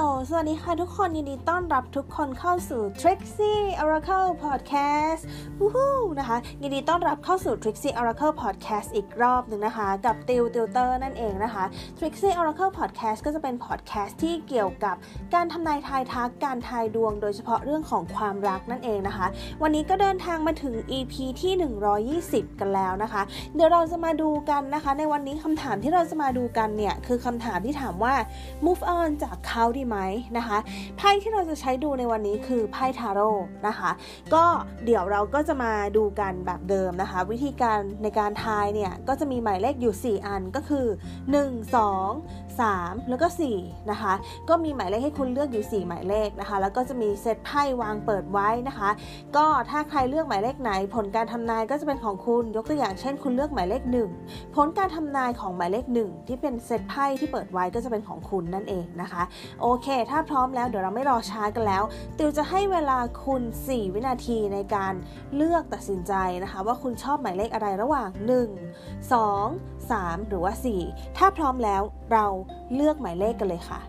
ล สวัสดีค่ะทุกคนยินดีต้อนรับทุกคนเข้าสู่ Trixie Oracle Podcast วู้ฮู้นะคะ ยินดีต้อนรับเข้าสู่ Trixie Oracle Podcast อีกรอบหนึ่งนะคะ กับติวติวเตอร์นั่นเองนะคะ Trixie Oracle Podcast ก็จะเป็น podcast ที่เกี่ยวกับการทำนายทายทัก การทายดวง โดยเฉพาะเรื่องของความรักนั่นเองนะคะ วันนี้ก็เดินทางมาถึง EP ที่ 120 กันแล้วนะคะ เดี๋ยวเราจะมาดูกันนะคะ ในวันนี้คำถามที่เราจะมาดูกันเนี่ย คือคำถามที่ถามว่า move on จากเขาดีไหมนะคะไพ่ที่เราจะใช้ดูในวันนี้คือไพ่ทาโร่นะคะก็เดี๋ยวเราก็จะมาดูกันแบบเดิมนะคะ วิธีการในการทายเนี่ยก็จะมีหมายเลขอยู่ 4 อันก็คือ 1 2 3 แล้วก็4นะคะก็มีหมายเลขให้คุณเลือกอยู่ 4 หมายเลขนะคะ แล้วก็จะมีเซตไพ่วางเปิดไว้นะคะ ก็ถ้าใครเลือกหมายเลขไหน ผลการทำนายก็จะเป็นของคุณยกตัวอย่างเช่น คุณเลือกหมายเลข 1 ผลการทำนายของหมายเลข 1 ที่เป็นเซตไพ่ที่เปิดไว้ก็จะเป็นของคุณนั่นเองนะคะโอเค ถ้าพร้อมแล้วเดี๋ยวเราไม่รอช้ากันแล้ว ติวจะให้เวลาคุณ 4 วินาทีในการเลือกตัดสินใจนะคะ ว่าคุณชอบหมายเลขอะไรระหว่าง 1 2 3 หรือว่า 4 ถ้าพร้อมแล้วเราเลือกหมายเลขกันเลยค่ะ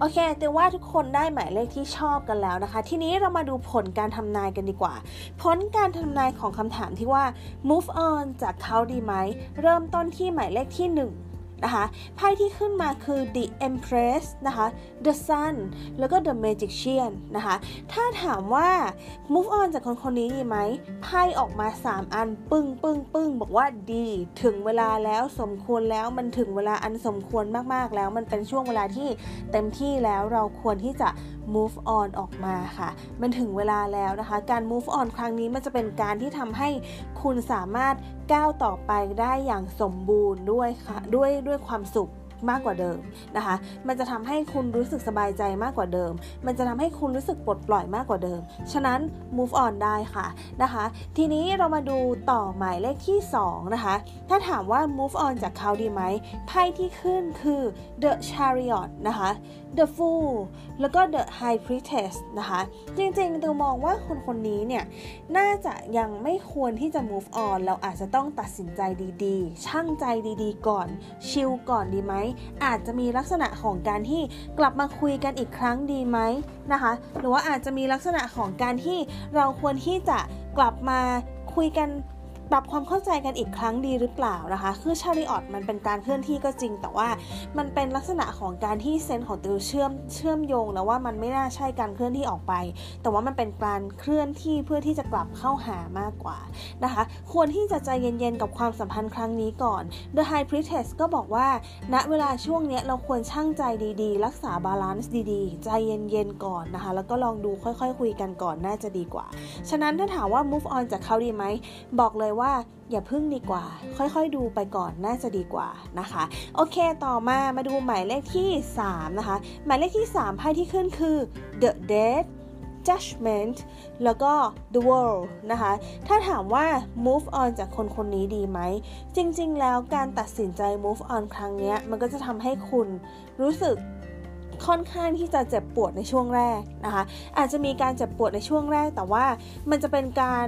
โอเคแต่ว่าทุกคนได้หมายเลขที่ชอบกันแล้วนะคะ ทีนี้เรามาดูผลการทำนายกันดีกว่า ผลการทำนายของคำถามที่ว่า move on จากเขาดีไหม เริ่มต้นที่หมายเลขที่ 1 นะคะไพ่ที่ขึ้นมาคือ the empress นะคะ the sun แล้วก็ the magician นะคะ ถ้าถามว่า move on จากคนคนนี้ดีไหมไพ่ออกมา 3 อันปึ้งปึ้งปึ้งบอกว่าดีถึงเวลาแล้วสมควรแล้วมันถึงเวลาอันสมควรมากๆแล้ว มันเป็นช่วงเวลาที่เต็มที่แล้วเราควรที่จะ move on ออกมาค่ะ มันถึงเวลาแล้วนะคะ การ move on ครั้งนี้มันจะเป็นการที่ทำให้คุณสามารถ ก้าวต่อไปได้อย่างสมบูรณ์ด้วยค่ะด้วยด้วยความสุข มากกว่าเดิมนะคะ มันจะทำให้คุณรู้สึกสบายใจมากกว่าเดิม มันจะทำให้คุณรู้สึกปลดปล่อยมากกว่าเดิม ฉะนั้น move on ได้ค่ะนะคะ ทีนี้เรามาดูต่อหมายเลขที่ 2 นะคะ ถ้าถามว่า move on จากเขาดีไหมไพ่ที่ขึ้นคือ the chariot นะคะ the fool แล้วก็ the high priestess นะคะ จริงๆดูมองว่าคนคนนี้เนี่ย น่าจะยังไม่ควรที่จะ move on เราอาจจะต้องตัดสินใจดีๆ ช่างใจดีๆ ก่อน ชิลก่อนดีไหมอาจจะมีลักษณะของการที่กลับมาคุยกันอีกครั้งดีไหมนะคะ หรือว่าอาจจะมีลักษณะของการที่เราควรที่จะกลับมาคุยกัน ปรับความเข้าใจกันอีกครั้งดีหรือเปล่านะคะ คือชาริออตมันเป็นการเคลื่อนที่ก็จริง แต่ว่ามันเป็นลักษณะของการที่เซนของติวเชื่อมเชื่อมโยงแล้วว่ามันไม่น่าใช่การเคลื่อนที่ออกไป แต่ว่ามันเป็นการเคลื่อนที่เพื่อที่จะกลับเข้าหามากกว่านะคะ ควรที่จะใจเย็นๆกับความสัมพันธ์ครั้งนี้ก่อน The High Priestess ก็บอกว่า ณเวลาช่วงนี้เราควรช่างใจดีๆ รักษาบาลานซ์ดีๆ ใจเย็นๆก่อนนะคะ แล้วก็ลองดูค่อยๆ คุยกันก่อนน่าจะดีกว่า ฉะนั้นถ้าถามว่า move on จากเขาดีไหมบอกเลยว่าอย่าพึ่งดีกว่า ค่อยๆดูไปก่อนน่าจะดีกว่านะคะ โอเคต่อมามาดูหมายเลขที่ 3 นะคะ หมายเลขที่ 3 ไพ่ที่ขึ้นคือ the dead judgment แล้วก็ the world นะคะ ถ้าถามว่า move on จากคนคนนี้ดีไหม จริงๆ แล้วการตัดสินใจ move on ครั้งนี้มันก็จะทำให้คุณรู้สึกค่อนข้างที่จะเจ็บปวดในช่วงแรกนะคะ อาจจะมีการเจ็บปวดในช่วงแรก แต่ว่ามันจะเป็นการ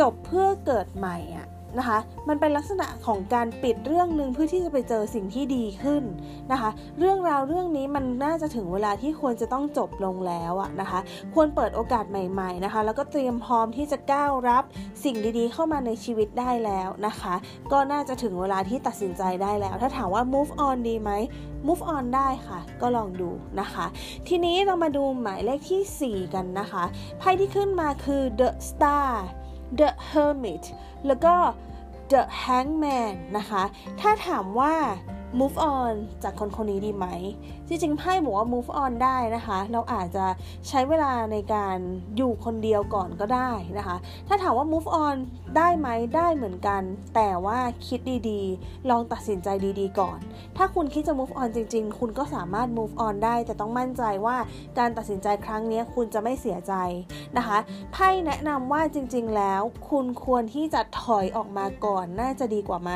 จบเพื่อเกิดใหม่อะนะคะ มันเป็นลักษณะของการปิดเรื่องหนึ่งเพื่อที่จะไปเจอสิ่งที่ดีขึ้นนะคะ เรื่องราวเรื่องนี้มันน่าจะถึงเวลาที่ควรจะต้องจบลงแล้วอะนะคะ ควรเปิดโอกาสใหม่ ๆนะคะ แล้วก็เตรียมพร้อมที่จะก้าวรับสิ่งดีๆ เข้ามาในชีวิตได้แล้วนะคะ ก็น่าจะถึงเวลาที่ตัดสินใจได้แล้ว ถ้าถามว่า move on ดีไหม move on ได้ค่ะ ก็ลองดูนะคะ ทีนี้เรามาดูหมายเลขที่ 4 กันนะคะ ไพ่ที่ขึ้นมาคือ the star the hermit แล้วก็ the hangman นะคะ ถ้าถามว่า move on จากคนคนนี้ดีไหม จริงๆไพ่บอกว่า move on ได้นะคะ เราอาจจะใช้เวลาในการอยู่คนเดียวก่อนก็ได้นะคะ ถ้าถามว่า move on ได้ไหมได้เหมือนกัน แต่ว่าคิดดีๆ ลองตัดสินใจดีๆ ก่อน ถ้าคุณคิดจะ move on จริง ๆ คุณก็สามารถ move on ได้ แต่ต้องมั่นใจว่าการตัดสินใจครั้งนี้คุณจะไม่เสียใจนะคะไพ่แนะนำว่าจริง ๆ แล้ว คุณควรที่จะถอยออกมาก่อนน่าจะดีกว่าไหม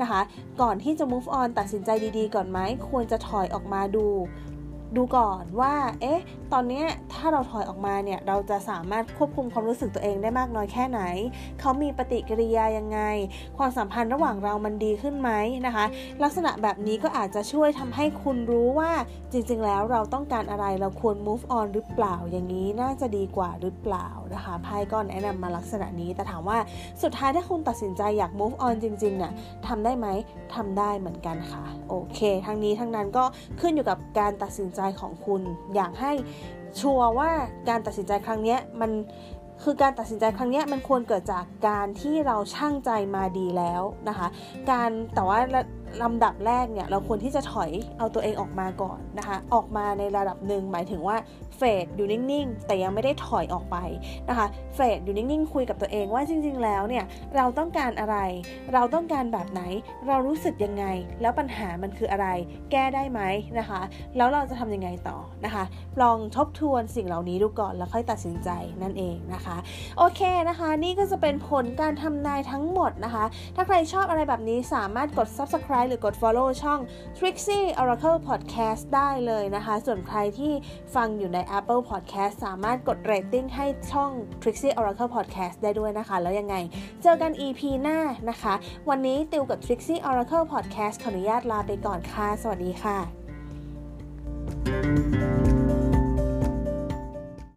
นะคะ ก่อนที่จะ move on ตัดสินใจดีๆ ก่อนไหม ควรจะถอยออกมาดู ดูก่อนว่า เอ๊ะ ตอนนี้ถ้าเราถอยออกมาเนี่ย เราจะสามารถควบคุมความรู้สึกตัวเองได้มากน้อยแค่ไหน เขามีปฏิกิริยายังไง ความสัมพันธ์ระหว่างเรามันดีขึ้นไหมนะคะ ลักษณะแบบนี้ก็อาจจะช่วยทำให้คุณรู้ว่าจริงๆ แล้วเราต้องการอะไร เราควร move on หรือเปล่า อย่างนี้น่าจะดีกว่าหรือเปล่านะคะ ไพ่ก็แนะนำมาลักษณะนี้ แต่ถามว่าสุดท้ายถ้าคุณตัดสินใจอยาก move on จริงๆ เนี่ยทำได้ไหมทำได้เหมือนกันค่ะ โอเค ทั้งนี้ทั้งนั้นก็ขึ้นอยู่กับการตัดสินใจของคุณ อยากให้ชัวร์ว่าการตัดสินใจครั้งนี้มันคือการตัดสินใจครั้งนี้มันควรเกิดจากการที่เราช่างใจมาดีแล้วนะคะ การแต่ว่า ลำดับแรกเนี่ยเราควรที่จะถอยเอาตัวเองออกมาก่อนนะคะออกมาในระดับหนึ่งหมายถึงว่าเฟดอยู่นิ่งๆ แต่ยังไม่ได้ถอยออกไปนะคะเฟดอยู่นิ่งๆ คุยกับตัวเองว่าจริง ๆ แล้วเนี่ยเราต้องการอะไร เราต้องการแบบไหน เรารู้สึกยังไง แล้วปัญหามันคืออะไร แก้ได้ไหมนะคะ แล้วเราจะทำยังไงต่อนะคะ ลองทบทวนสิ่งเหล่านี้ดูก่อนแล้วค่อยตัดสินใจนั่นเองนะคะโอเคนะคะนี่ก็จะเป็นผลการทำนายทั้งหมดนะคะ ถ้าใครชอบอะไรแบบนี้สามารถกด subscribe subscribe หรือกด follow ช่อง Trixie Oracle Podcast ได้เลยนะคะ ส่วนใครที่ฟังอยู่ใน Apple Podcast สามารถกด rating ให้ช่อง Trixie Oracle Podcast ได้ด้วยนะคะ แล้วยังไง เจอกัน EP หน้านะคะ วันนี้ติวกับ Trixie Oracle Podcast ขออนุญาตลาไปก่อนค่ะ สวัสดีค่ะ